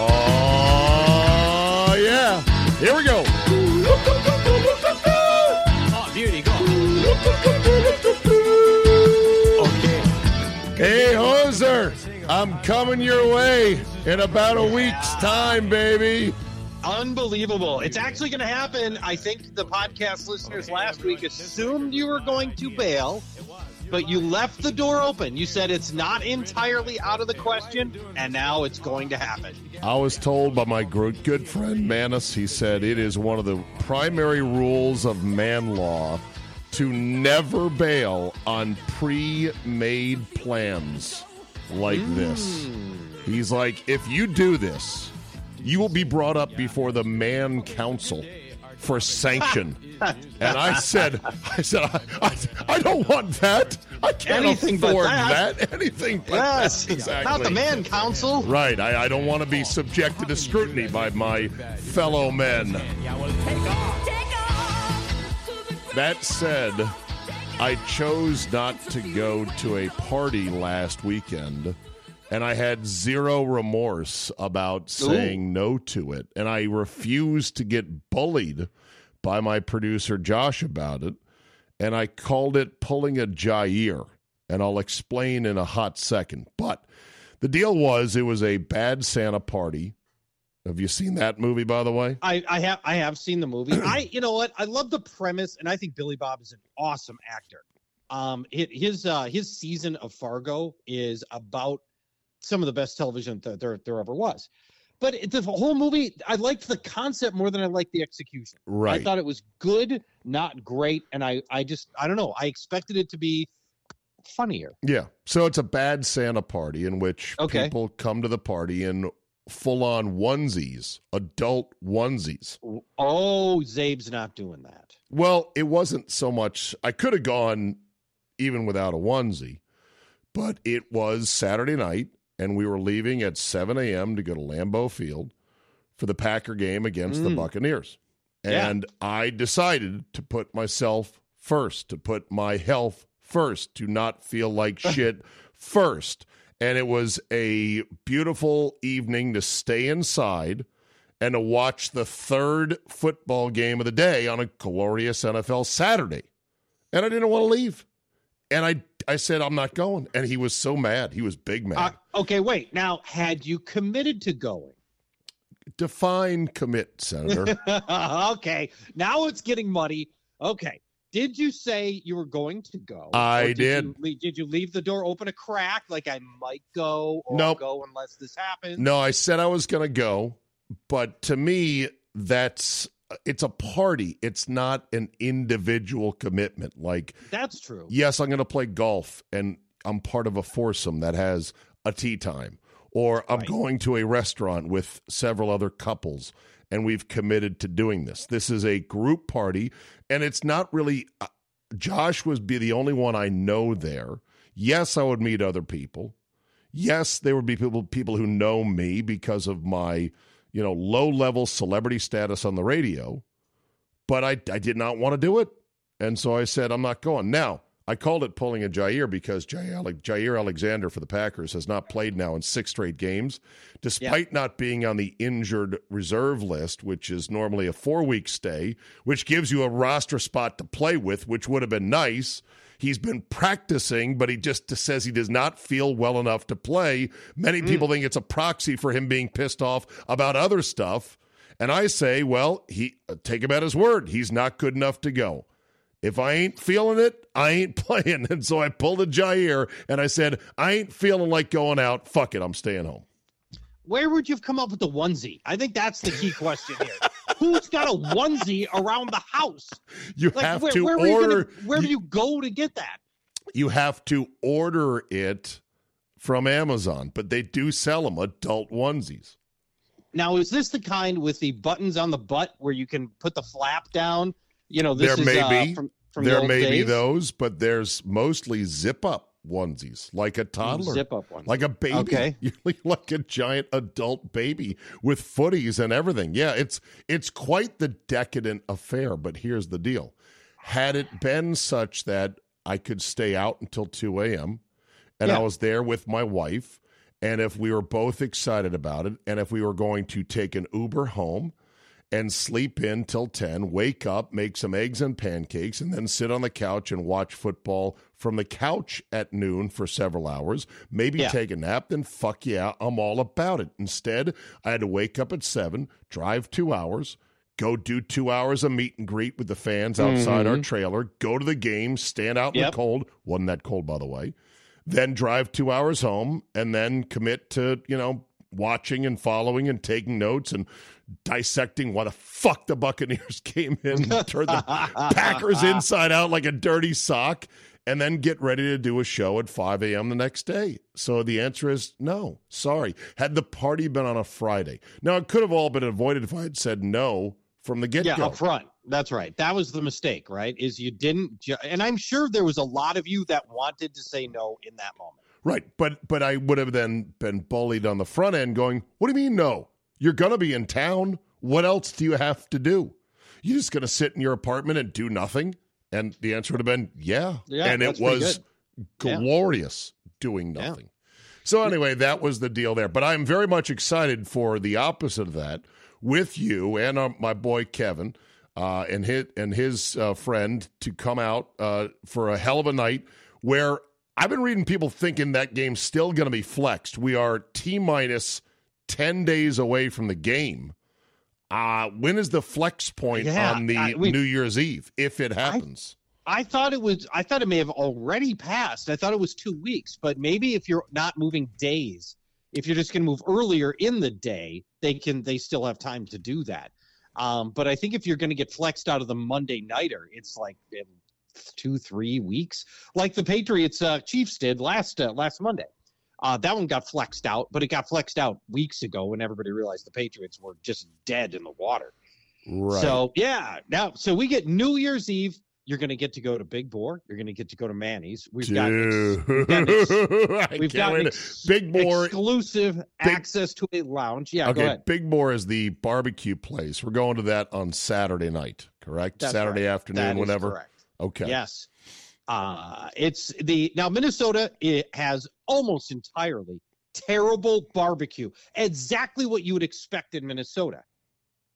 Oh, yeah. Here we go. Ah, oh, beauty, go. Okay. Hey, Hoser, I'm coming your way in about a week's time, baby. Unbelievable. It's actually going to happen. I think the podcast listeners last week assumed you were going to bail, but you left the door open. You said it's not entirely out of the question, and now it's going to happen. I was told by my good friend Manus, he said it is one of the primary rules of man law to never bail on pre made plans like hmm. this. He's like, if you do this, you will be brought up before the man council for sanction. and I said, I said, I, I, I don't want that. I can't Anything but afford that. Anything but Yes, that. Exactly. not the man council. Right. I, I don't want to be subjected to scrutiny by my fellow men. That said, I chose not to go to a party last weekend, and I had zero remorse about saying no to it. And I refused to get bullied by my producer, Josh, about it. And I called it pulling a Jaire. And I'll explain in a hot second. But the deal was it was a bad Santa party. Have you seen that movie, by the way? I, I have I have seen the movie. I you know what I love the premise, and I think Billy Bob is an awesome actor. Um, his uh, his season of Fargo is about some of the best television that there there ever was. But it- the whole movie, I liked the concept more than I liked the execution. Right. I thought it was good, not great, and I I just I don't know. I expected it to be funnier. Yeah. So it's a bad Santa party in which Okay. people come to the party and full on onesies, adult onesies. Oh, Zabe's not doing that. Well, it wasn't so much. I could have gone even without a onesie, but it was Saturday night, and we were leaving at 7 a.m. to go to Lambeau Field for the Packer game against mm. the Buccaneers. And yeah. I decided to put myself first, to put my health first, to not feel like shit first. And it was a beautiful evening to stay inside and to watch the third football game of the day on a glorious NFL Saturday. And I didn't want to leave. And I I said I'm not going. And he was so mad. He was big mad. Uh, okay, wait. Now, had you committed to going? Define commit, Senator. okay. Now it's getting muddy. Okay. Did you say you were going to go? I did. Did you, did you, leave the door open a crack like I might go or nope. go unless this happens? No, I said I was going to go, but to me that's it's a party. It's not an individual commitment. Like That's true. Yes, I'm going to play golf and I'm part of a foursome that has a tee time or I'm right. going to a restaurant with several other couples and we've committed to doing this. This is a group party, and it's not really. Uh, Josh would be the only one I know there. Yes, I would meet other people. Yes, there would be people people who know me because of my, you know, low level celebrity status on the radio. But I I did not want to do it, and so I said I'm not going. Now I called it pulling a Jaire because Jaire Alexander for the Packers has not played now in six straight games, despite yeah. not being on the injured reserve list, which is normally a four week stay, which gives you a roster spot to play with, which would have been nice. He's been practicing, but he just says he does not feel well enough to play. Many mm. people think it's a proxy for him being pissed off about other stuff. And I say, well, he uh, take him at his word. He's not good enough to go. If I ain't feeling it, I ain't playing. And so I pulled a Jaire and I said, I ain't feeling like going out. Fuck it, I'm staying home. Where would you have come up with the onesie? I think that's the key question here. Who's got a onesie around the house? You like, have where, to where order. Gonna, where do you go to get that? You have to order it from Amazon, but they do sell them adult onesies. Now, is this the kind with the buttons on the butt where you can put the flap down you know, this there is, may uh, be from, from there the may days. be those, but there's mostly zip up onesies, like a toddler, zip up one, like a baby, okay, like a giant adult baby with footies and everything. Yeah, it's it's quite the decadent affair. But here's the deal: had it been such that I could stay out until two a.m. and Yeah. I was there with my wife, and if we were both excited about it, and if we were going to take an Uber home and sleep in till 10, wake up, make some eggs and pancakes, and then sit on the couch and watch football from the couch at noon for several hours, maybe Yeah. take a nap, then fuck yeah, I'm all about it. Instead, I had to wake up at 7, drive two hours, go do two hours of meet and greet with the fans outside our trailer, go to the game, stand out in Mm-hmm. Yep. the cold. Wasn't that cold, by the way. Then drive two hours home and then commit to, you know, watching and following and taking notes and dissecting what the fuck the Buccaneers came in and turned the Packers inside out like a dirty sock, and then get ready to do a show at 5 a.m. the next day. So the answer is no. Sorry. Had the party been on a Friday, now it could have all been avoided if I had said no from the get yeah, go. up front. That's right. That was the mistake, right? Is you didn't, ju- and I'm sure there was a lot of you that wanted to say no in that moment. Right, but but I would have then been bullied on the front end, going, "What do you mean no? You're gonna be in town. What else do you have to do? You just gonna sit in your apartment and do nothing?" And the answer would have been, "Yeah." Yeah, and it was Yeah. glorious doing Yeah. nothing. So anyway, that was the deal there. But I'm very much excited for the opposite of that with you and uh, my boy Kevin uh, and his and his uh, friend to come out uh, for a hell of a night where I've been reading people thinking that game's still going to be flexed. We are T minus 10 days away from the game. Uh, when is the flex point Yeah, on the I- we- New Year's Eve, if it happens? I thought it was. I thought it may have already passed. I thought it was two weeks, but maybe if you're not moving days, if you're just going to move earlier in the day, they can. They still have time to do that. Um, but I think if you're going to get flexed out of the Monday nighter, it's like eh, two, three weeks, like the Patriots uh, Chiefs did last uh, last Monday. Uh, that one got flexed out, but it got flexed out weeks ago when everybody realized the Patriots were just dead in the water. Right. So yeah, now so we get New Year's Eve. You're going to get to go to Big Boar. You're going to get to go to Manny's. We've got ex- we've got ex- we've got ex- Big Boar. exclusive access to a lounge. Yeah, go okay. Big Boar is the barbecue place. We're going to that on Saturday night, correct? That's Saturday right. afternoon, That whenever. correct. Okay. Yes. Uh, it's the now Minnesota it has almost entirely terrible barbecue. Exactly what you would expect in Minnesota,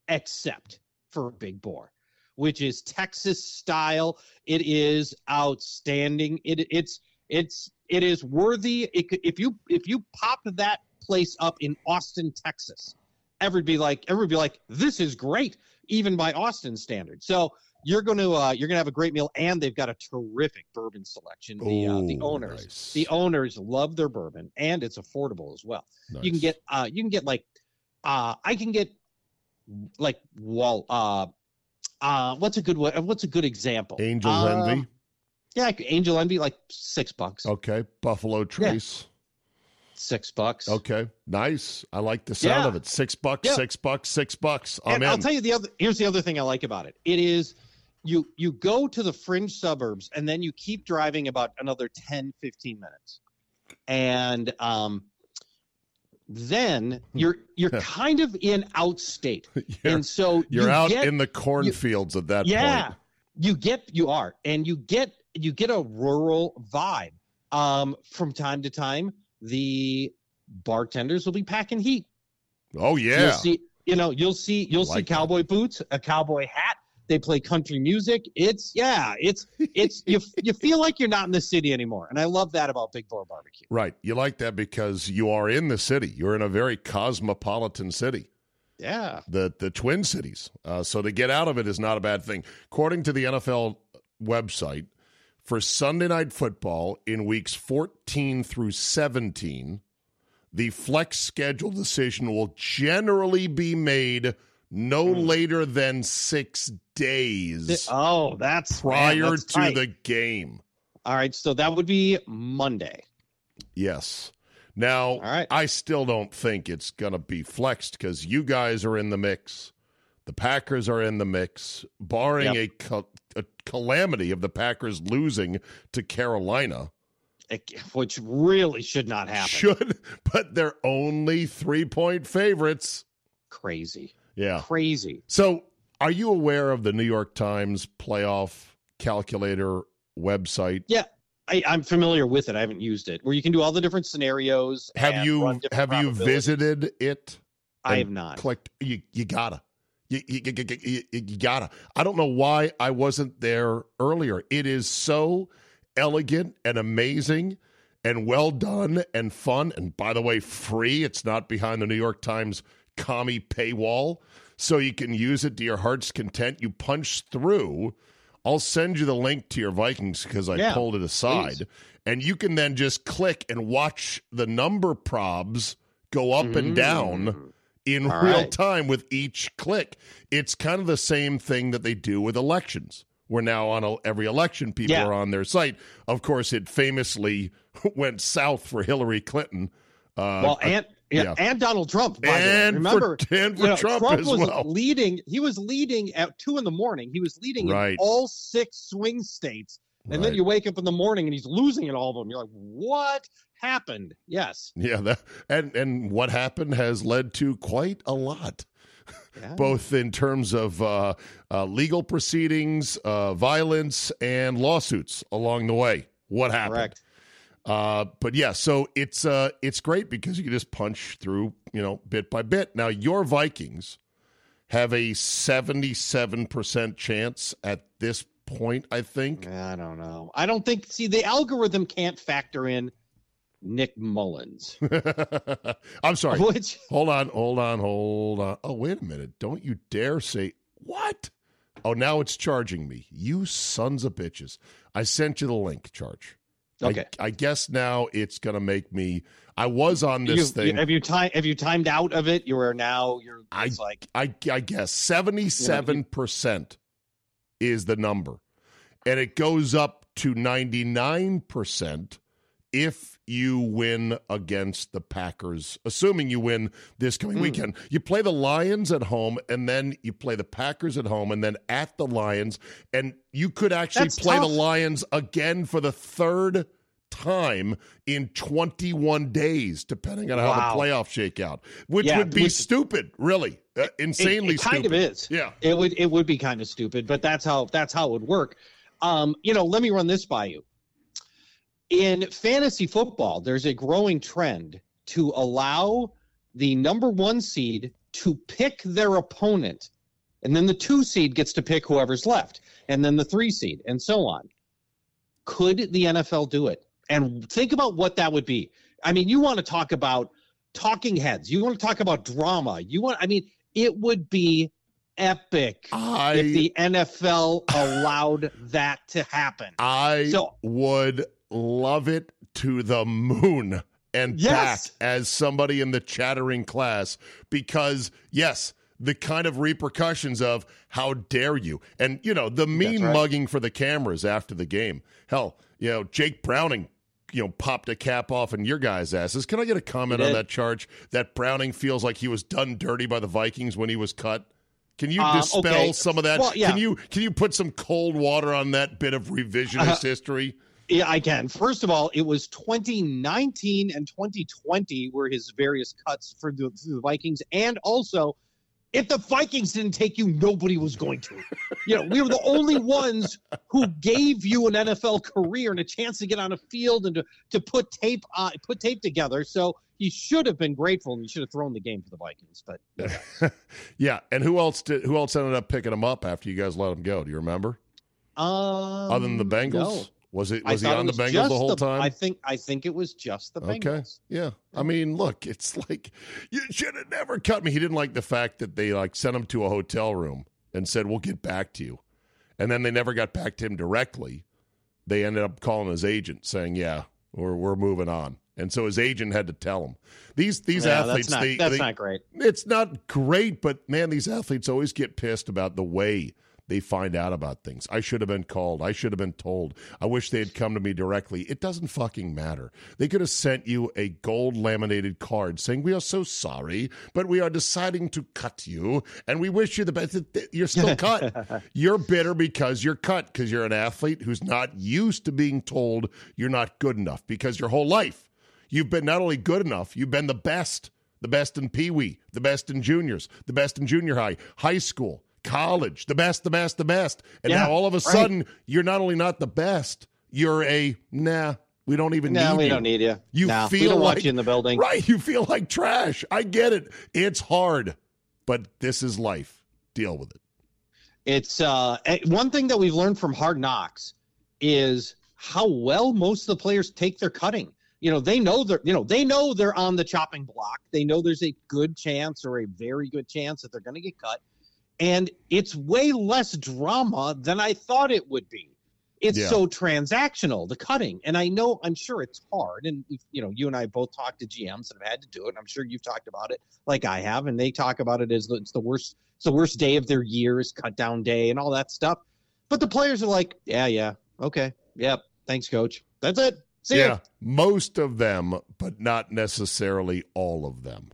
except for Big Boar, which is Texas style. It is outstanding. It it's it's it is worthy. It if you if you pop that place up in Austin, Texas, everybody be like everybody be like this is great, even by Austin standards. So you're going to uh, you're going to have a great meal, and they've got a terrific bourbon selection. The uh, the owners nice. the owners love their bourbon, and it's affordable as well. You can get uh you can get like uh I can get like wall uh uh what's a good what's a good example? Angel's Um, Envy. Yeah, Angel Envy like six bucks. Okay. Buffalo Trace. Six bucks. Okay. Nice. I like the sound Yeah. of it. Six bucks, Yeah. six bucks, six bucks. I'm and in. I'll tell you the other here's the other thing I like about it. It is you you go to the fringe suburbs and then you keep driving about another 10 15 minutes. And um then you're you're kind of in outstate. and so you're you out get, in the cornfields at that yeah point. you get you are and you get you get a rural vibe um from time to time the bartenders will be packing heat Oh you'll yeah. see you know you'll see you'll see Like that. cowboy boots a cowboy hat they play country music it's yeah it's it's you you feel like you're not in the city anymore and i love that about big boar barbecue Right. You like that because you are in the city. You're in a very cosmopolitan city. yeah the the Twin Cities. Uh, so to get out of it is not a bad thing. According to the NFL website, for Sunday night football in weeks 14 through 17, the flex schedule decision will generally be made no Hmm. later than six days oh that's prior man, that's to tight. the game. all right so that would be monday Yes. Now, right I still don't think it's going to be flexed because you guys are in the mix. The Packers are in the mix, barring a, ca- a calamity of the Packers losing to Carolina. It- which really should not happen Should, but they're only three point favorites. crazy Yeah. crazy So, are you aware of the New York Times playoff calculator website? I, I'm familiar with it. I haven't used it. Where you can do all the different scenarios. Have you have you visited it? I have not. clicked you you gotta you, you, you, you gotta i don't know why i wasn't there earlier it is so elegant and amazing and well done and fun and by the way free it's not behind the new york times commie paywall so you can use it to your heart's content you punch through i'll send you the link to your vikings because i Yeah, pulled it aside please. and you can then just click and watch the number probs go up and down Mm. in All real right. time with each click. It's kind of the same thing that they do with elections. We're now on a, every election, people Yeah. are on their site. Of course, it famously went south for Hillary Clinton. Uh, Well, and yeah, yeah. and Donald Trump. And remember, for, and for you know, Trump, as was well. leading. He was leading at two in the morning. He was leading Right. in all six swing states, and then you wake up in the morning and he's losing in all of them. You're like, what happened? Yes, yeah, that, and and what happened has led to quite a lot. Yeah. both in terms of uh, uh, legal proceedings, uh, violence, and lawsuits along the way. What happened? correct. Uh, but yeah, so it's uh, it's great because you can just punch through, you know, bit by bit. Now your Vikings have a seventy-seven percent chance at this point. I think. I don't know. I don't think. See, the algorithm can't factor in Nick Mullens, I'm sorry. which Hold on, hold on, hold on. Oh, wait a minute. Don't you dare say what? Oh, now it's charging me. You sons of bitches. I sent you the link, charge. I- okay. I, guess now it's going to make me. I was on this You- thing. have you time? Have you timed out of it? You are now. You're. I- like I, I guess 77% is the number. And it goes up to 99% if you win against the Packers, assuming you win this coming Hmm. weekend, you play the Lions at home and then you play the Packers at home and then at the Lions. And you could actually That's play tough. the Lions again for the third time in 21 days, depending on how Wow. the playoffs shake out, which Yeah, would be which- stupid, really. Uh, insanely it, it kind stupid. of is. Yeah. It would it would be kind of stupid, but that's how that's how it would work. Um, you know, let me run this by you. In fantasy football, there's a growing trend to allow the number one seed to pick their opponent, and then the two seed gets to pick whoever's left, and then the three seed, and so on. Could the NFL do it? And think about what that would be. I mean, you want to talk about talking heads. You want to talk about drama. You want, I mean, it would be epic I if the NFL allowed that to happen. I So- would love it to the moon and Yes. back as somebody in the chattering class because yes, the kind of repercussions of how dare you and you know the mean right. mugging for the cameras after the game. Hell, you know Jake Browning. You know, popped a cap off in your guys' asses. Can I get a comment on that charge that Browning feels like he was done dirty by the Vikings when he was cut? Can you Um, dispel okay. some of that? Well, yeah. Can you can you put some cold water on that bit of revisionist Uh, history? Yeah, I can. First of all, it was 2019 and 2020 were his various cuts for the, for the Vikings, and also, if the Vikings didn't take you, nobody was going to. You know, we were the only ones who gave you an NFL career and a chance to get on a field and to, to put tape uh, put tape together. So he should have been grateful and he should have thrown the game for the Vikings. But yeah, and who else did? Who else ended up picking him up after you guys let him go? Do you remember? um, Other than the Bengals, no. Was it was he on the Bengals the whole the- time? I think I think it was just the Okay. Bengals. Yeah. I mean, look, it's like you should have never cut me. He didn't like the fact that they like sent him to a hotel room and said, "We'll get back to you," and then they never got back to him directly. They ended up calling his agent saying, "Yeah, we're we're moving on," and so his agent had to tell him these these Yeah, athletes. that's not, they, that's they- not great. it's not great, but man, these athletes always get pissed about the way they find out about things. I should have been called. I should have been told. I wish they had come to me directly. It doesn't fucking matter. They could have sent you a gold laminated card saying, We are so sorry, but we are deciding to cut you, and we wish you the best. You're still cut. You're bitter because you're cut because you're an athlete who's not used to being told you're not good enough because your whole life you've been not only good enough, you've been the best the best in Pee Wee, the best in juniors, the best in junior high, high school, college, the best, the best, the best. And Yeah, now all of a right. sudden, you're not only not the best, you're a nah. We don't even No, need we you. don't need you. You no, feel like you in the building. right. You feel like trash. I get it. It's hard, but this is life. Deal with it. It's uh, eh, one thing that we've learned from Hard Knocks is how well most of the players take their cutting. You know, they know they're you know they know they're on the chopping block. They know there's a good chance or a very good chance that they're going to get cut, and it's way less drama than I thought it would be. It's Yeah. so transactional, the cutting, and I know I'm sure it's hard. And you know, you and I both talked to GMs that have had to do it. And I'm sure you've talked about it, like I have, and they talk about it as it's the worst it's the worst day of their year is cut down day and all that stuff. But the players are like, yeah, yeah, okay, yep, thanks, coach. That's it. See yeah, ya. most of them, but not necessarily all of them.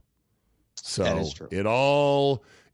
So That is true. it all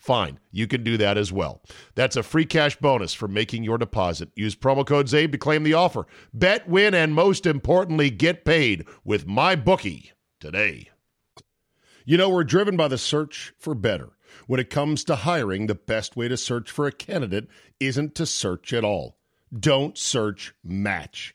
fine. You can do that as well. That's a free cash bonus for making your deposit. Use promo code ZABE to claim the offer. Bet, win, and most importantly, get paid with my bookie today. You know, we're driven by the search for better. When it comes to hiring, the best way to search for a candidate isn't to search at all. Don't search, match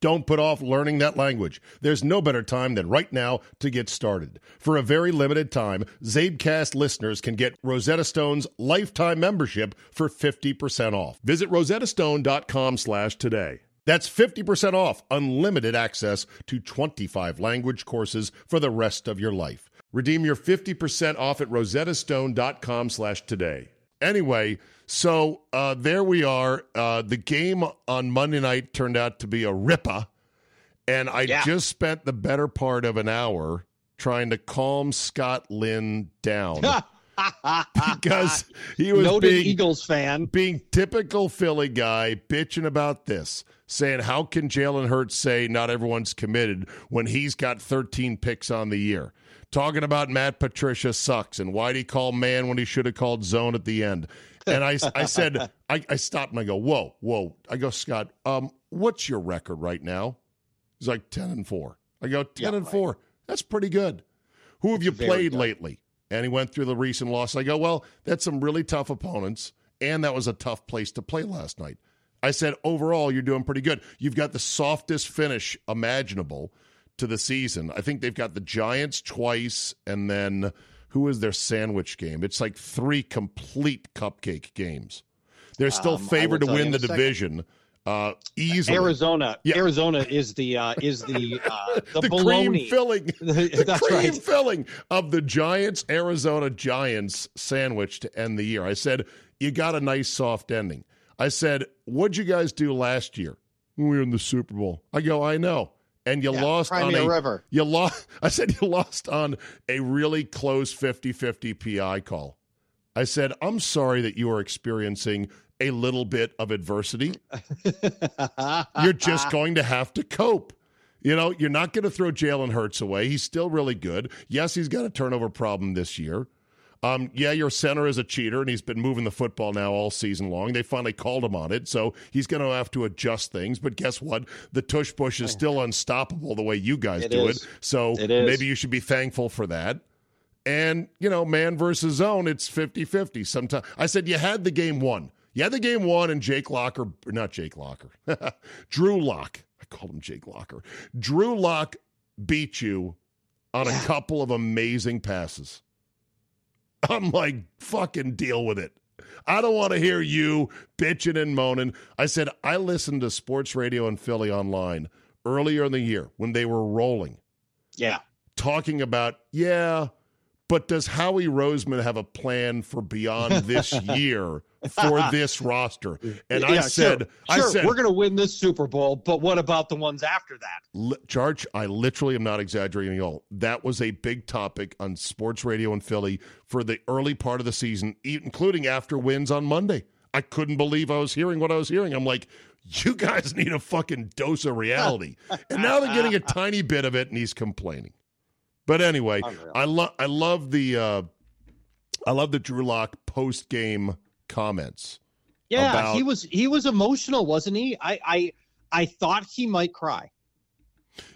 Don't put off learning that language. There's no better time than right now to get started. For a very limited time, Zabecast listeners can get Rosetta Stone's lifetime membership for 50% off. Visit rosettastone.com slash today. That's 50% off unlimited access to 25 language courses for the rest of your life. Redeem your 50% off at rosettastone.com slash today. Anyway, so uh, there we are. Uh, the game on Monday night turned out to be a ripper, and I Yeah. just spent the better part of an hour trying to calm Scott Lynn down because he was noted being Eagles fan. being typical Philly guy, bitching about this, saying how can Jalen Hurts say not everyone's committed when he's got 13 picks on the year? Talking about Matt Patricia sucks and why'd he call man when he should have called zone at the end? And I, I said, I, I stopped and I go, whoa, whoa. I go, Scott, um, what's your record right now? He's like 10 and 4. I go, 10 Yeah, and right. 4. That's pretty good. Who have you played good. lately? And he went through the recent loss. I go, well, that's some really tough opponents, and that was a tough place to play last night. I said, overall, you're doing pretty good. You've got the softest finish imaginable to the season. I think they've got the Giants twice, and then who is their sandwich game? It's like three complete cupcake games. They're still Um, favored to win the division uh, easily. Arizona. Yeah. Arizona is the uh, is the uh, the, the cream filling. the That's cream right. filling of the Giants Arizona Giants sandwich to end the year. I said, You got a nice soft ending. I said, What'd you guys do last year? We were in the Super Bowl. I go, I know. And you Yeah, lost on a River. you lost I said you lost on a really close 50-50 PI call. I said, I'm sorry that you are experiencing a little bit of adversity you're just going to have to cope. You know, you're not going to throw Jalen Hurts away. He's still really good. Yes, he's got a turnover problem this year. Um, yeah, your center is a cheater, and he's been moving the football now all season long. They finally called him on it, so he's going to have to adjust things. But guess what? The tush push is still unstoppable the way you guys It do is. it. So It maybe you should be thankful for that. And, you know, man versus zone, it's 50 50. Sometimes I said you had the game won. You had the game won, and Jake Locker, not Jake Locker, Drew Lock. I called him Jake Locker. Drew Lock beat you on Yeah. a couple of amazing passes. I'm like, fucking deal with it. I don't want to hear you bitching and moaning. I said, I listened to sports radio in Philly online earlier in the year when they were rolling, Yeah. talking about, yeah, but does Howie Roseman have a plan for beyond this year for this roster? And I said, sure, I sure, said, we're going to win this Super Bowl, but what about the ones after that? Li- Charge, I literally am not exaggerating at all. That was a big topic on sports radio in Philly for the early part of the season, including after wins on Monday. I couldn't believe I was hearing what I was hearing. I'm like, you guys need a fucking dose of reality. and now they're getting a tiny bit of it, and he's complaining. But anyway, Unreal. I love I love the uh, I love the Drew Lock post game comments. Yeah, About- he was he was emotional, wasn't he? I I I thought he might cry.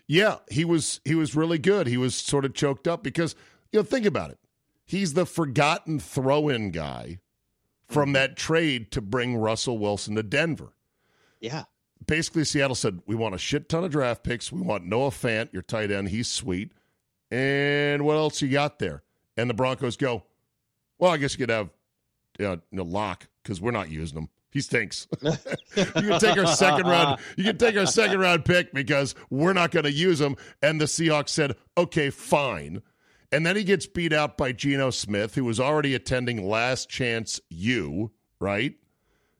Yeah, he was he was really good. He was sort of choked up because you know think about it. He's the forgotten throw-in guy from that trade to bring Russell Wilson to Denver. Yeah. Basically, Seattle said we want a shit ton of draft picks. We want Noah Fant, your tight end. He's sweet. And what else you got there? And the Broncos go, well, I guess you could have you know, you know, Lock because we're not using him. He stinks. you can take our second round. You can take our second round pick because we're not going to use him. And the Seahawks said, okay, fine. And then he gets beat out by Geno Smith, who was already attending Last Chance U. Right?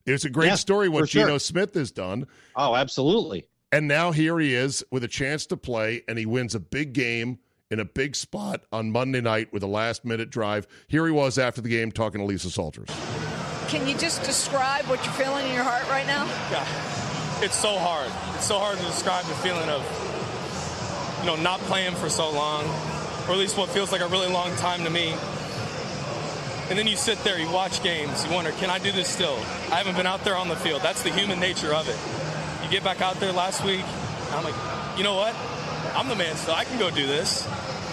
It's a great Yeah, story what for sure. Geno Smith has done. Oh, absolutely. And now here he is with a chance to play, and he wins a big game in a big spot on Monday night with a last minute drive. Here he was after the game talking to Lisa Salters. Can you just describe what you're feeling in your heart right now? Yeah, it's so hard. It's so hard to describe the feeling of, you know, not playing for so long, or at least what feels like a really long time to me. And then you sit there, you watch games, you wonder, can I do this still? I haven't been out there on the field. That's the human nature of it. You get back out there last week, and I'm like, you know what? I'm the man still. I can go do this.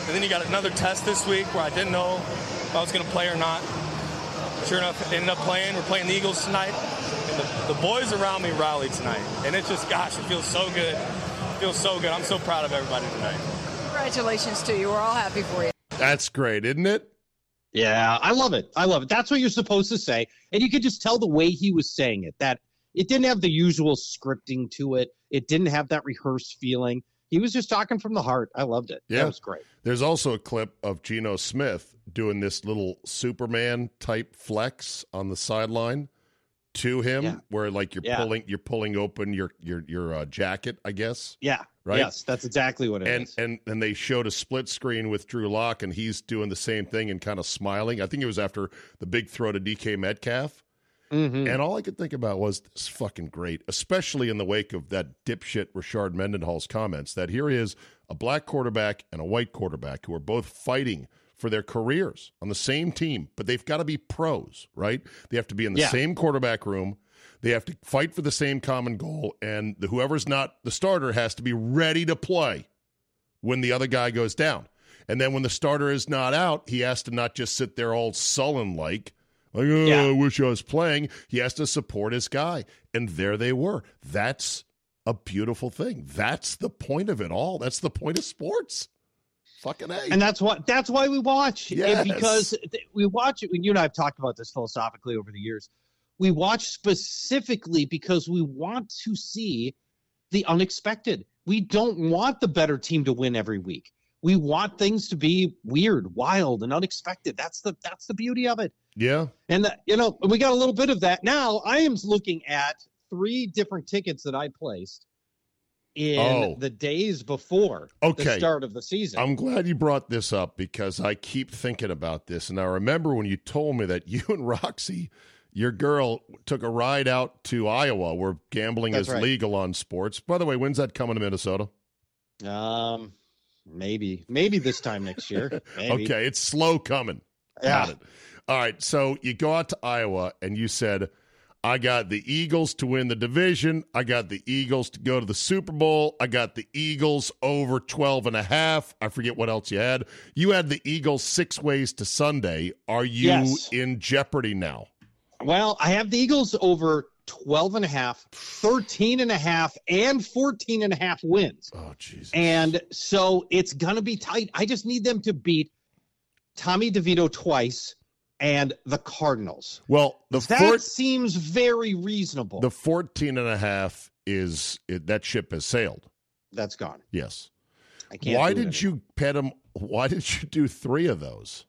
And then you got another test this week where I didn't know if I was going to play or not. Sure enough, ended up playing. We're playing the Eagles tonight. And the, the boys around me rallied tonight. And it just, gosh, it feels so good. It feels so good. I'm so proud of everybody tonight. Congratulations to you. We're all happy for you. That's great, isn't it? Yeah, I love it. I love it. That's what you're supposed to say. And you could just tell the way he was saying it that it didn't have the usual scripting to it. It didn't have that rehearsed feeling. He was just talking from the heart. I loved it. Yeah. That was great. There's also a clip of Geno Smith doing this little Superman type flex on the sideline to him, Yeah. where like you're Yeah. pulling you're pulling open your your your uh, jacket, I guess. Yeah. Right? Yes, that's exactly what it is. and and and they showed a split screen with Drew Lock, and he's doing the same thing and kind of smiling. I think it was after the big throw to DK Metcalf, Mhm. and all I could think about was this is fucking great, especially in the wake of that dipshit Rashard Mendenhall's comments that here is a black quarterback and a white quarterback who are both fighting for their careers on the same team, but they've got to be pros, right? They have to be in the Yeah. same quarterback room. They have to fight for the same common goal, and the, whoever's not the starter has to be ready to play when the other guy goes down. And then when the starter is not out, he has to not just sit there all sullen like, like oh, Yeah. I wish I was playing. He has to support his guy. And there they were. That's a beautiful thing. That's the point of it all. That's the point of sports. Fucking A. and that's what that's why we watch it, Yes. because we watch it. You and I have talked about this philosophically over the years. We watch specifically because we want to see the unexpected. We don't want the better team to win every week. We want things to be weird, wild, and unexpected. That's the that's the beauty of it. yeah. And the, you know, we got a little bit of that. Now I am looking at three different tickets that I placed in Oh. the days before Okay. the start of the season. I'm glad you brought this up because I keep thinking about this. And I remember when you told me that you and Roxy, your girl, took a ride out to Iowa where gambling That's is right. legal on sports. By the way, when's that coming to Minnesota? Um, maybe, maybe this time next year. Maybe. Okay, it's slow coming. Yeah. Got it. All right, so you go out to Iowa and you said, I got the Eagles to win the division. I got the Eagles to go to the Super Bowl. I got the Eagles over 12 and a half. I forget what else you had. You had the Eagles six ways to Sunday. Are you Yes. in jeopardy now? Well, I have the Eagles over 12 and a half, 13 and a half, and 14 and a half wins. Oh, Jesus. And so it's going to be tight. I just need them to beat Tommy DeVito twice and the Cardinals. well, the that fourth, seems very reasonable. the 14 and a half is it, that ship has sailed. That's gone. Yes. I can't. Why did you pet him? Why did you do three of those?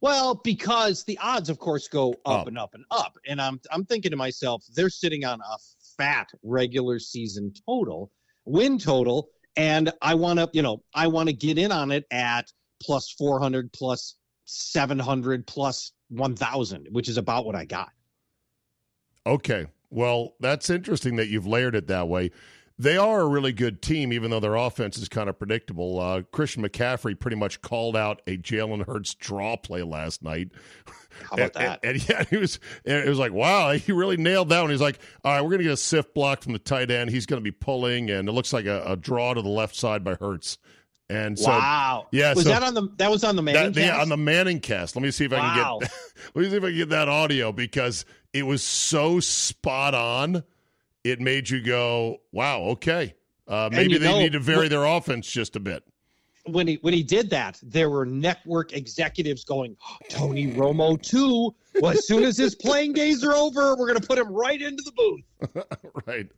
Well, because the odds, of course, go up, Up. and up and up, and I'm I'm thinking to myself, they're sitting on a fat regular season total, win total, and I want to, you know, I want to get in on it at plus 400, plus 700, plus 1,000, which is about what I got. Okay. Well, that's interesting that you've layered it that way. They are a really good team, even though their offense is kind of predictable. Uh, Christian McCaffrey pretty much called out a Jalen Hurts draw play last night. How about and, that? And, and yeah, he was. It was like, wow, he really nailed that one. He's like, all right, we're going to get a sift block from the tight end. He's going to be pulling, and it looks like a, a draw to the left side by Hurts. And so, wow. yeah, Was so- that on the that was on the Manning that, yeah, cast? on the Manning cast. Let me see if I can get. let me see if I can get that audio because it was so spot on. It made you go, "Wow, okay." Uh, maybe they know, need to vary their offense just a bit. when he when he did that, there were network executives going, Tony Romo too. Well, as soon as his playing days are over, we're going to put him right into the booth. right.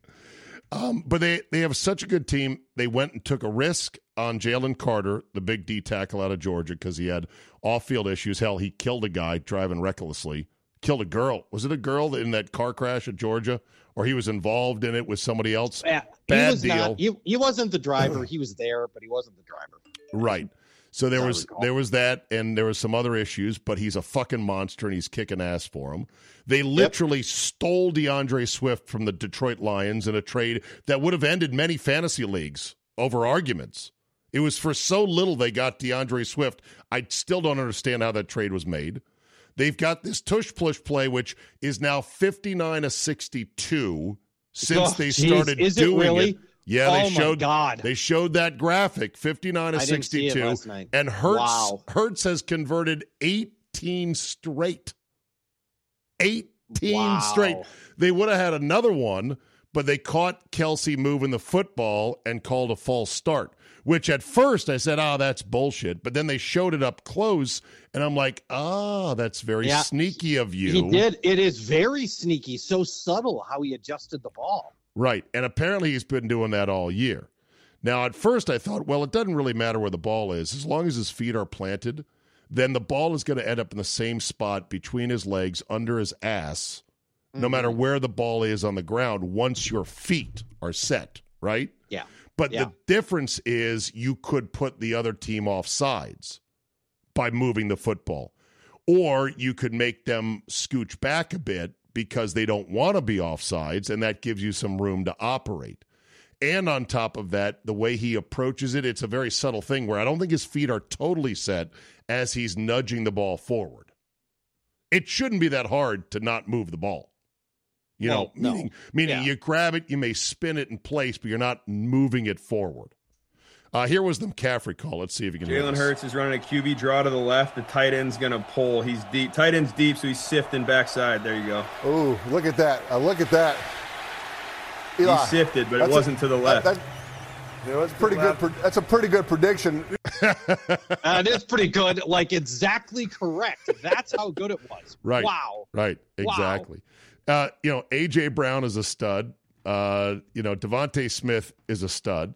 Um, but they they have such a good team. They went and took a risk on Jalen Carter, the big D tackle out of Georgia, because he had off field issues. Hell, he killed a guy driving recklessly. Killed a girl. Was it a girl in that car crash at Georgia, or he was involved in it with somebody else? Yeah, Bad deal. Not, he, he wasn't the driver. He was there, but he wasn't the driver. Right. So there was there was that, and there was some other issues, but he's a fucking monster, and he's kicking ass for him. They literally stole D'Andre Swift from the Detroit Lions in a trade that would have ended many fantasy leagues over arguments. It was for so little they got D'Andre Swift. I still don't understand how that trade was made. They've got this tush push play, which is now fifty nine to sixty two since Oh, they geez. started Is it doing really? it. Yeah, Oh, they showed God. they showed that graphic, 59 to I didn't see it 62. And Hurts Wow. Hurts has converted 18 straight. 18 Wow. straight. They would have had another one, but they caught Kelce moving the football and called a false start. Which at first I said, "Oh, that's bullshit," but then they showed it up close, and I'm like, "Ah, that's very Yeah. sneaky of you." He did. It is very sneaky, so subtle how he adjusted the ball. Right. And apparently he's been doing that all year. Now, at first I thought, well, it doesn't really matter where the ball is. As long as his feet are planted, then the ball is going to end up in the same spot between his legs, under his ass, no Mm-hmm. matter where the ball is on the ground once your feet are set, right? Yeah. But Yeah. the difference is you could put the other team off sides by moving the football. Or you could make them scooch back a bit because they don't want to be off sides, and that gives you some room to operate. And on top of that, the way he approaches it, it's a very subtle thing where I don't think his feet are totally set as he's nudging the ball forward. It shouldn't be that hard to not move the ball. You Well, know, no. meaning, meaning Yeah. you grab it, you may spin it in place, but you're not moving it forward. Uh, here was the McCaffrey call. Let's see if you can hear Jalen this. Hurts is running a QB draw to the left. The tight end's gonna pull. He's deep. Tight end's deep, so he's sifting backside. There you go. Ooh, look at that. Uh, look at that. Eli, He sifted, but it wasn't to the left. That, that- you know, that's pretty good. That's a pretty good prediction. It is pretty good. Like exactly correct. That's how good it was. Right. Wow. Right. Wow. Uh, you know, AJ Brown is a stud. Uh, you know, DeVonta Smith is a stud.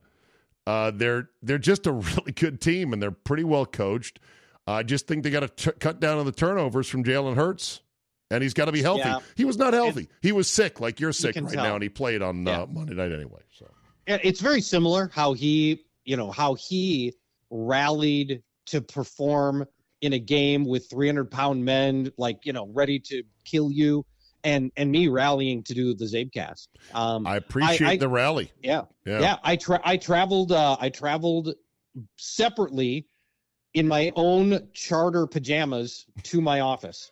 Uh, they're they're just a really good team, and they're pretty well coached. I just think they got to cut down on the turnovers from Jalen Hurts, and he's got to be healthy. Yeah. He was not healthy. he was sick, like you're sick can right tell. now, and he played on Yeah. uh, Monday night anyway. So it's very similar how he, you know, how he rallied to perform in a game with 300 pound men, like, you know, ready to kill you. And, and me rallying to do the Zabecast. Um, I appreciate I- the rally. yeah. Yeah. Yeah, I tra- I traveled uh, I traveled separately in my own charter pajamas to my office.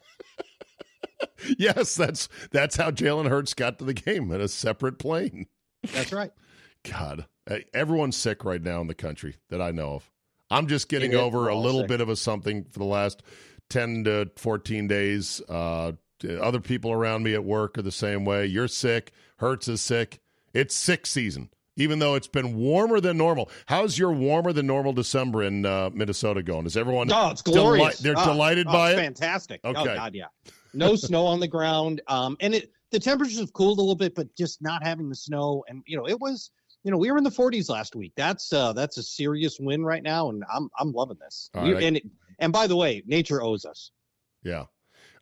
yes, that's that's how Jalen Hurts got to the game in a separate plane. That's right. God, everyone's sick right now in the country that I know of. I'm just getting over a little sick. bit of a something for the last 10 to 14 days. Uh, other people around me at work are the same way. You're sick. Hurts is sick. It's sick season, even though it's been warmer than normal. How's your warmer than normal December in uh, Minnesota going? Is everyone Oh, it's deli- glorious. they're Oh, delighted oh, by it's it? Fantastic. Oh Okay. God, yeah. No snow on the ground. Um, and it the temperatures have cooled a little bit, but just not having the snow. And you know, it was you know we were in the 40s last week. That's uh that's a serious win right now, and I'm I'm loving this. You- right. And it, and by the way, nature owes us. Yeah.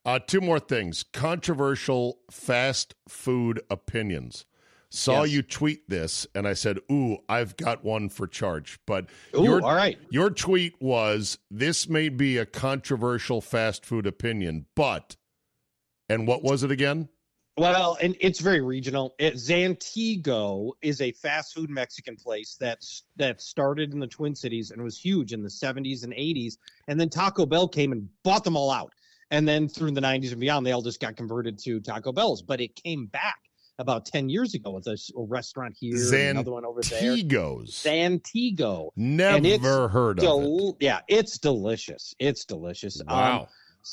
Uh, two more things. Controversial fast food opinions. Saw Yes. you tweet this, and I said, "Ooh, I've got one for charge." But Ooh, your all right. your tweet was, "This may be a controversial fast food opinion, but," and what was it again? Well, and it's very regional. It, Zantigo is a fast food Mexican place that's that started in the Twin Cities and was huge in the 70s and 80s. And then Taco Bell came and bought them all out. And then through the 90s and beyond, they all just got converted to Taco Bells. But it came back about 10 years ago with a restaurant here, and another one over there. Tigos. Zantigo. Never heard of it. Yeah, it's delicious. It's delicious. Um, Wow.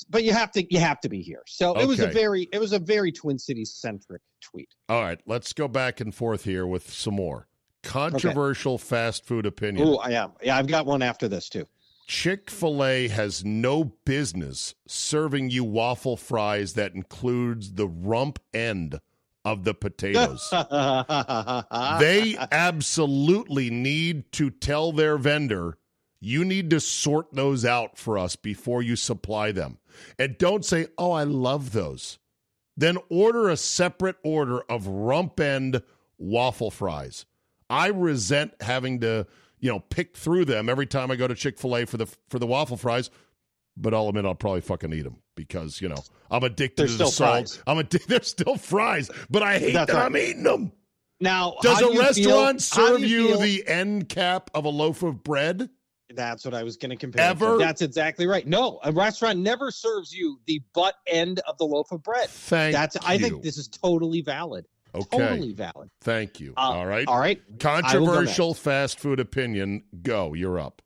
but you have to you have to be here. So it was a very it was a very Twin Cities centric tweet. All right, let's go back and forth here with some more controversial fast food opinion. Oh, I am. Yeah, I've got one after this too. Chick fil A has no business serving you waffle fries that includes the rump end of the potatoes. they absolutely need to tell their vendor, you need to sort those out for us before you supply them. And don't say, oh, I love those. Then order a separate order of rump end waffle fries. I resent having to, you know, pick through them every time I go to Chick-fil-A for the for the waffle fries, but I'll admit I'll probably fucking eat them because, you know, I'm addicted They're to the salt. fries. I'm addicted. They're still fries, but I hate That's that right. I'm eating them. now, Does a do restaurant feel- serve do you, the end cap of a loaf of bread? That's what I was going to compare. Ever? That's exactly right. No, a restaurant never serves you the butt end of the loaf of bread. Thank That's. I think this is totally valid. Okay. Totally valid. Thank you. Uh, all right. All right. Controversial fast food opinion. Go. You're up.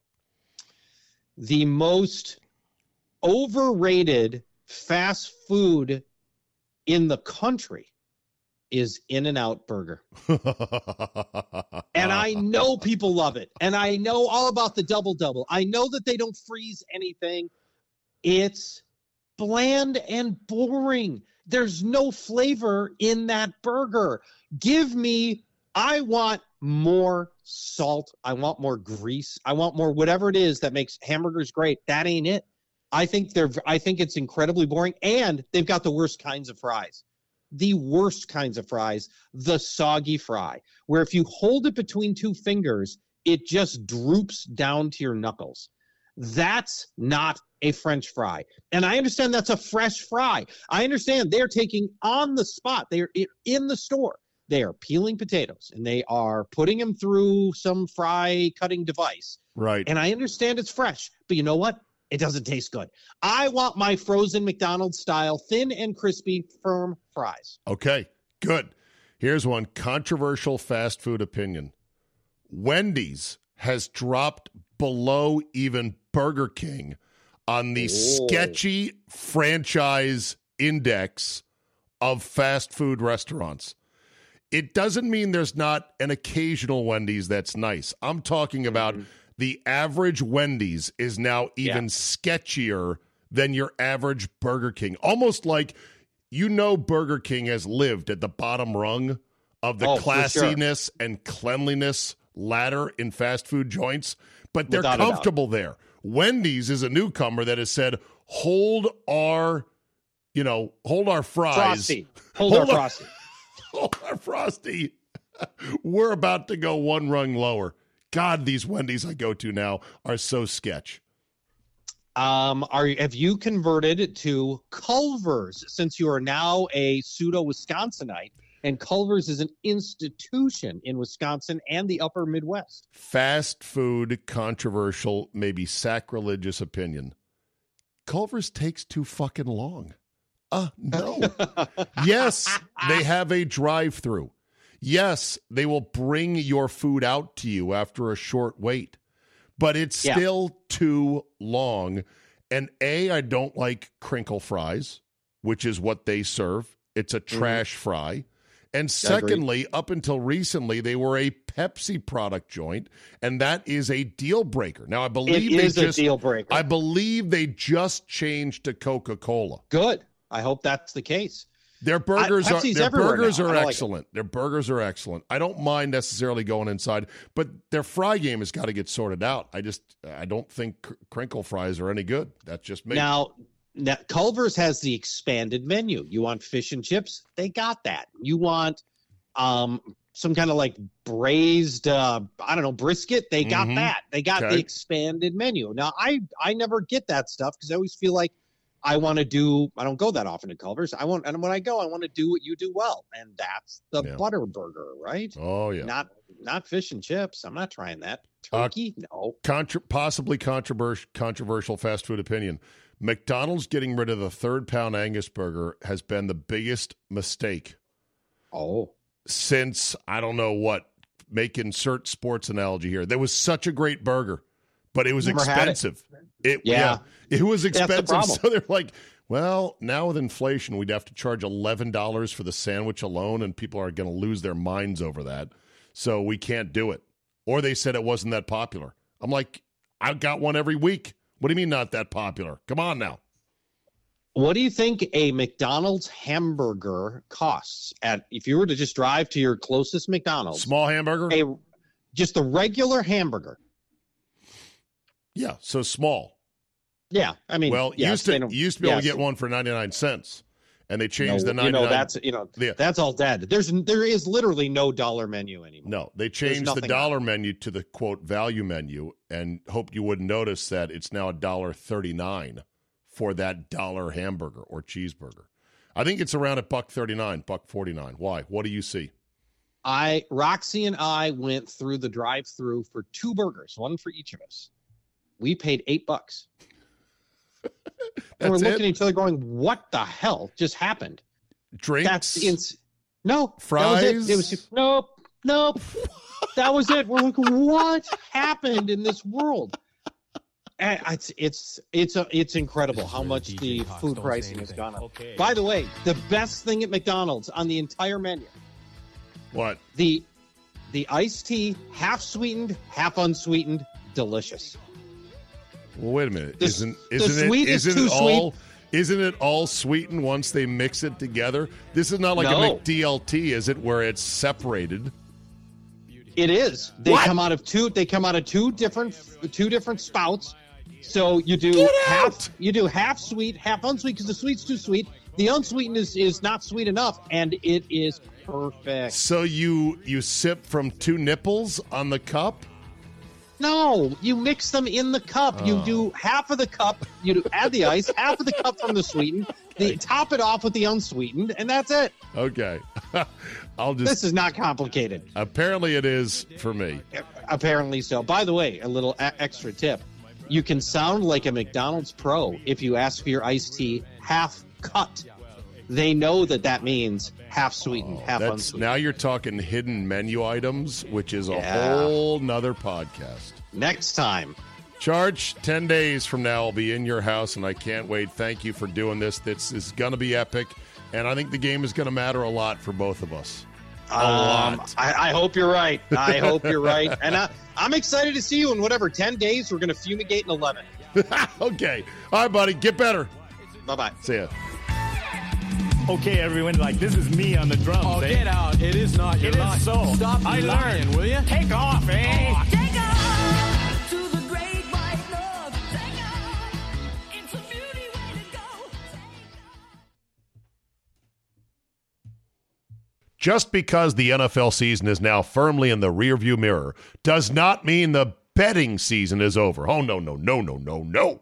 The most overrated fast food in the country is In-N-Out Burger. And I know people love it. And I know all about the double double. I know that they don't freeze anything. It's bland and boring. There's no flavor in that burger. Give me, I want more salt. I want more grease. I want more whatever it is that makes hamburgers great. That ain't it. I think they're I think it's incredibly boring and they've got the worst kinds of fries. The worst kinds of fries, the soggy fry, where if you hold it between two fingers, it just droops down to your knuckles. That's not a French fry. And I understand that's a fresh fry. I understand they're taking on the spot, they're in the store. They are peeling potatoes and they are putting them through some fry cutting device. right. And I understand it's fresh, but you know what? It doesn't taste good. I want my frozen McDonald's style, thin and crispy, firm fries. Okay, good. Here's one controversial fast food opinion Wendy's has dropped below even Burger King on the Oh. sketchy franchise index of fast food restaurants. It doesn't mean there's not an occasional Wendy's that's nice. I'm talking about mm-hmm. the average Wendy's is now even Yeah. sketchier than your average Burger King. Almost like you know Burger King has lived at the bottom rung of the Oh, for sure. classiness and cleanliness ladder in fast food joints, but they're Without comfortable there. Wendy's is a newcomer that has said, "Hold our, you know, hold our fries, Frosty. Hold, Hold our on. frosty. hold our frosty." We're about to go one rung lower. God, these Wendy's I go to now are so sketch. Um, are have you converted to Culver's since you are now a pseudo Wisconsinite? And Culver's is an institution in Wisconsin and the upper Midwest. Fast food controversial, maybe sacrilegious opinion. Culver's takes too fucking long. Uh, no. yes, they have a drive through. Yes, they will bring your food out to you after a short wait, but it's Yeah. still too long. And A, I don't like crinkle fries, which is what they serve. It's a trash fry. And secondly, up until recently, they were a Pepsi product joint, and that is a deal breaker. Now, I It believe they is a just, deal breaker. I believe they just changed to Coca Cola. Good. I hope that's the case. Their burgers are Pepsi's their burgers now. Are don't like excellent. Their burgers are excellent. I don't mind necessarily going inside, but their fry game has got to get sorted out. I just I don't think cr- crinkle fries are any good. That's just me. Now, now, Culver's has the expanded menu. You want fish and chips? They got that. You want um some kind of like braised uh I don't know brisket? They got Mhm. that. They got Okay. the expanded menu. Now, I I never get that stuff because I always feel like I want to do. I don't go that often to Culver's. I want, and when I go, I want to do what you do well, and that's the Yeah. butter burger, right? oh yeah. Not not fish and chips. I'm not trying that. Uh, Turkey? no. Contra- possibly controversial controversial fast food opinion. McDonald's getting rid of the third pound Angus burger has been the biggest mistake Oh, since I don't know what. Make insert sports analogy here. There was such a great burger, but it was Never had it. expensive. It, Yeah. it was expensive. So they're like, well, now with inflation, we'd have to charge eleven dollars for the sandwich alone, and people are going to lose their minds over that. So we can't do it. Or they said it wasn't that popular. I'm like, I've got one every week. What do you mean not that popular? Come on now. What do you think a McDonald's hamburger costs at if you were to just drive to your closest McDonald's? Small hamburger? A just a regular hamburger. Yeah, so small. Yeah, I mean, well, yes, used to you used to be able to get one for 99 cents. And they No, changed the 99 you know that's you know that's all dead. There's there is literally no dollar menu anymore. No, they changed the dollar menu to the quote value menu, and hoped you wouldn't notice that it's now a dollar thirty nine for that dollar hamburger or cheeseburger. I think it's around a buck thirty nine, buck forty nine. Why? What do you see? I Roxy and I went through the drive-through for two burgers, one for each of us. We paid eight bucks. and we're looking it? at each other going, "What the hell just happened?" Drinks. That's ins- no That Fries? was it. it was nope, nope. that was it. We're like, what happened in this world? And it's it's it's a, it's incredible how much DJ the Cox, food pricing has gone up. Okay. By the way, the best thing at McDonald's on the entire menu what? the the iced tea, half sweetened, half unsweetened, delicious. Well, wait a minute. The- isn't isn't sweet it is isn't too it all isn't it all sweetened once they mix it together? This is not like No. a McDLT, is it? Where it's separated. It is. They What? come out of two. They come out of two different two different spouts. So you do half. You do half sweet, half unsweet because the sweet's too sweet. The unsweetened is, is not sweet enough, and it is perfect. So you you sip from two nipples on the cup. No, you mix them in the cup. You Oh. do half of the cup. You add the ice, half of the cup from the sweetened. The top it off with the unsweetened, and that's it. Okay, I'll just. This is not complicated. Apparently, it is for me. Apparently so. By the way, a little a- extra tip. You can sound like a McDonald's pro if you ask for your iced tea half cut. They know that that means half sweetened, half That's unsweetened. now you're talking hidden menu items, which is a Yeah. whole nother podcast. Next time. Charge 10 days from now, I'll be in your house, and I can't wait. Thank you for doing this. This is going to be epic, and I think the game is going to matter a lot for both of us. A Um, lot. I, I hope you're right. I hope you're right. And I, I'm excited to see you in whatever 10 days. We're going to fumigate in 11. okay. All right, buddy. Get better. Bye bye. See ya. Okay, everyone, like this is me on the drums. Oh, eh? get out. It is not. You're It is lying. so. Stop I lying, learned. will you? Take off, eh? Take off to the great white north. Take off. It's a beauty way to go. Just because the NFL season is now firmly in the rearview mirror does not mean the betting season is over. Oh, no, no, no, no, no, no.